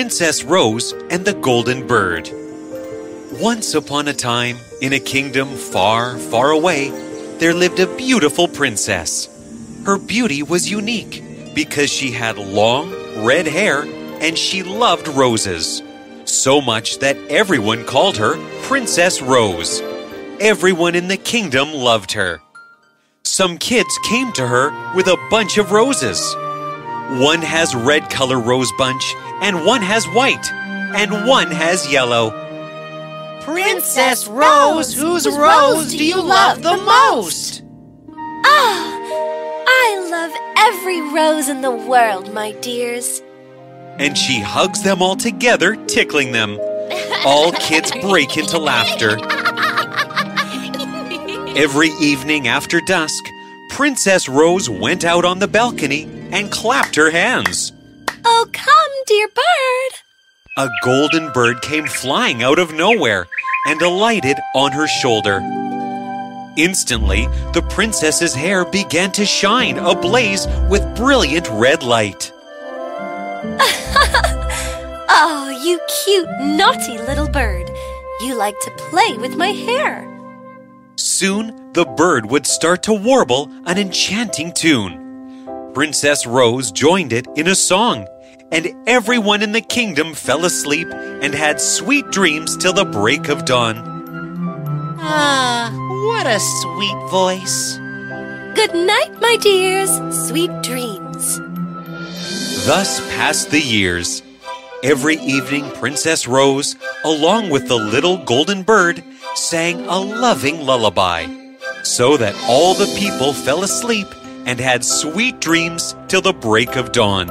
Princess Rose and the Golden Bird. Once upon a time, in a kingdom far, far away, there lived a beautiful princess. Her beauty was unique because she had long, red hair and she loved roses. So much that everyone called her Princess Rose. Everyone in the kingdom loved her. Some kids came to her with a bunch of roses. One has red color rose bunch, and one has white, and one has yellow. Princess Rose, whose rose do you love the most? Ah, I love every rose in the world, my dears. And she hugs them all together, tickling them. All kids break into laughter. Every evening after dusk, Princess Rose went out on the balcony and clapped her hands. Oh, come, dear bird. A golden bird came flying out of nowhere and alighted on her shoulder. Instantly, the princess's hair began to shine ablaze with brilliant red light. oh, you cute, naughty little bird. You like to play with my hair. Soon, the bird would start to warble an enchanting tune. Princess Rose joined it in a song, and everyone in the kingdom fell asleep and had sweet dreams till the break of dawn. Ah, what a sweet voice. Good night, my dears. Sweet dreams. Thus passed the years. Every evening, Princess Rose, along with the little golden bird, sang a loving lullaby, so that all the people fell asleep and had sweet dreams till the break of dawn.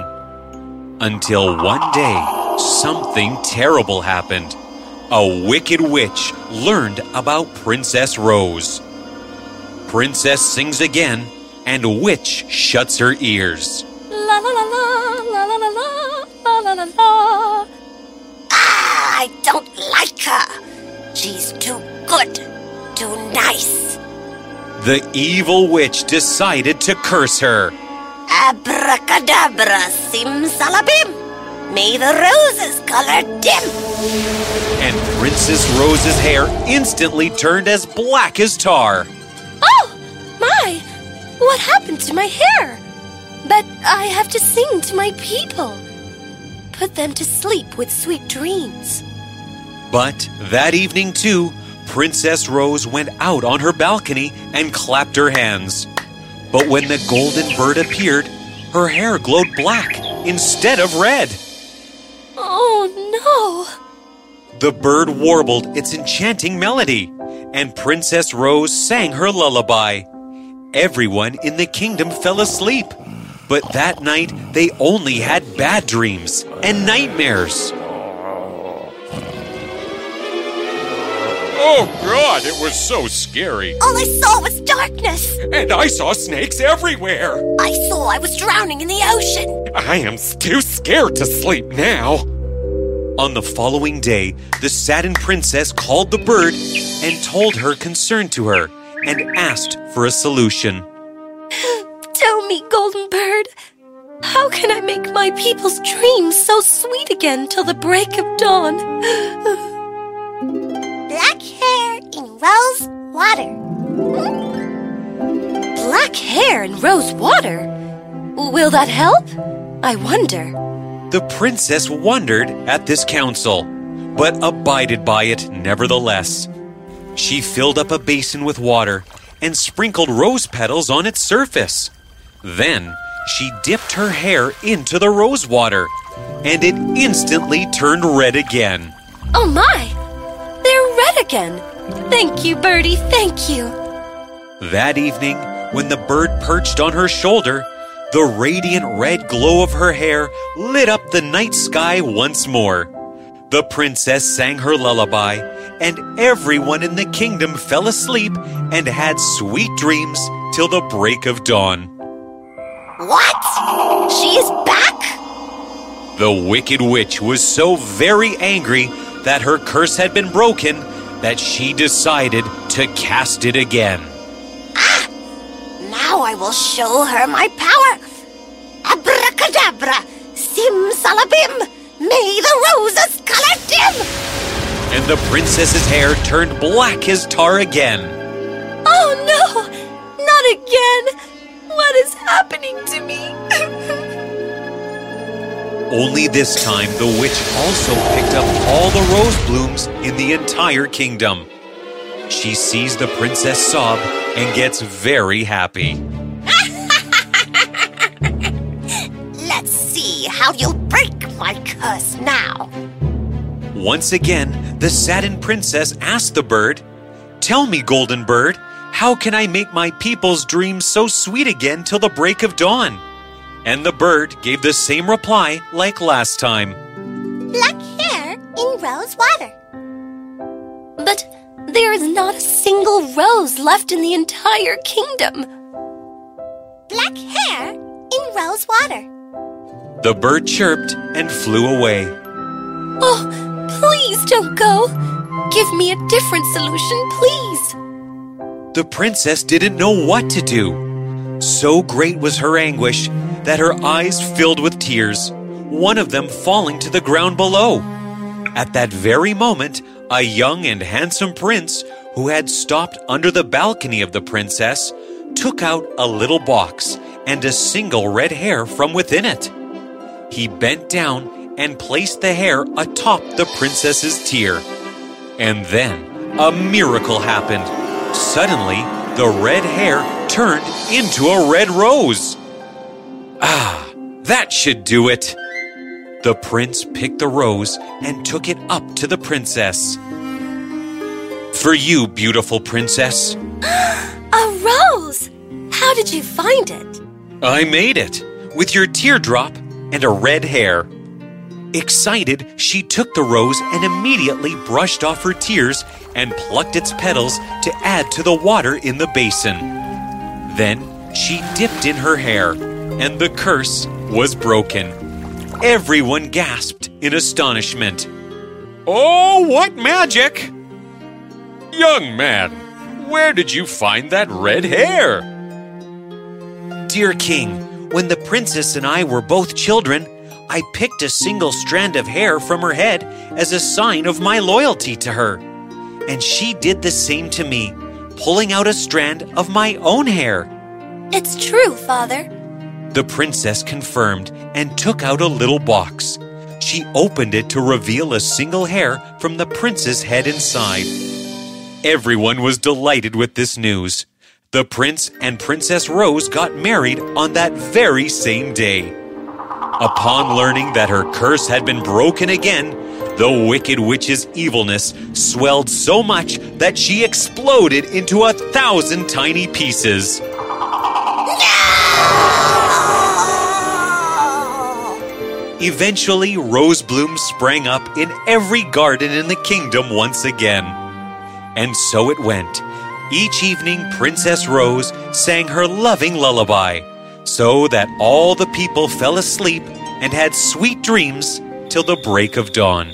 Until one day, something terrible happened. A wicked witch learned about Princess Rose. Princess sings again, and witch shuts her ears. La la la la, la la la la, la la la Ah, I don't like her. She's too good, too nice. The evil witch decided to curse her. Abracadabra, simsalabim. May the roses color dim. And Princess Rose's hair instantly turned as black as tar. Oh, my! What happened to my hair? But I have to sing to my people. Put them to sleep with sweet dreams. But that evening, too, Princess Rose went out on her balcony and clapped her hands. But when the golden bird appeared, her hair glowed black instead of red. Oh no! The bird warbled its enchanting melody, and Princess Rose sang her lullaby. Everyone in the kingdom fell asleep, but that night they only had bad dreams and nightmares. Oh God, it was so scary. All I saw was darkness. And I saw snakes everywhere. I saw I was drowning in the ocean. I am too scared to sleep now. On the following day, the saddened princess called the bird and told her concern to her and asked for a solution. Tell me, Golden Bird, how can I make my people's dreams so sweet again till the break of dawn? Black hair in rose water. Black hair in rose water? Will that help? I wonder. The princess wondered at this counsel, but abided by it nevertheless. She filled up a basin with water and sprinkled rose petals on its surface. Then she dipped her hair into the rose water, and it instantly turned red again. Oh my! They're red again! Thank you, Birdie, thank you! That evening, when the bird perched on her shoulder, the radiant red glow of her hair lit up the night sky once more. The princess sang her lullaby, and everyone in the kingdom fell asleep and had sweet dreams till the break of dawn. What? She is back? The wicked witch was so very angry that her curse had been broken that she decided to cast it again. Ah! Now I will show her my power. Abracadabra, simsalabim. May the roses collect him! And the princess's hair turned black as tar again. Oh no! Not again! What is happening to me? Only this time, the witch also picked up all the rose blooms in the entire kingdom. She sees the princess sob and gets very happy. Let's see how you'll break my curse now. Once again, the saddened princess asked the bird, Tell me, golden bird, how can I make my people's dreams so sweet again till the break of dawn? And the bird gave the same reply like last time. Black hair in rose water. But there is not a single rose left in the entire kingdom. Black hair in rose water. The bird chirped and flew away. Oh, please don't go. Give me a different solution, please. The princess didn't know what to do. So great was her anguish that her eyes filled with tears, one of them falling to the ground below. At that very moment, a young and handsome prince who had stopped under the balcony of the princess took out a little box and a single red hair from within it. He bent down and placed the hair atop the princess's tear. And then a miracle happened. Suddenly, the red hair turned into a red rose. Ah, that should do it. The prince picked the rose and took it up to the princess. For you, beautiful princess, A rose! How did you find it? I made it with your teardrop and a red hair. Excited, she took the rose and immediately brushed off her tears and plucked its petals to add to the water in the basin. Then she dipped in her hair, and the curse was broken. Everyone gasped in astonishment. Oh, what magic! Young man, where did you find that red hair? Dear King, when the princess and I were both children, I picked a single strand of hair from her head as a sign of my loyalty to her. And she did the same to me, pulling out a strand of my own hair. It's true, Father. The princess confirmed and took out a little box. She opened it to reveal a single hair from the prince's head inside. Everyone was delighted with this news. The prince and Princess Rose got married on that very same day. Upon learning that her curse had been broken again, the wicked witch's evilness swelled so much that she exploded into a thousand tiny pieces. Eventually, rose blooms sprang up in every garden in the kingdom once again. And so it went. Each evening, Princess Rose sang her loving lullaby, so that all the people fell asleep and had sweet dreams till the break of dawn.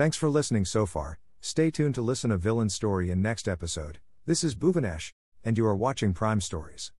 Thanks for listening so far. Stay tuned to listen a villain story in next episode. This is Bhuvanesh, and you are watching Prime Stories.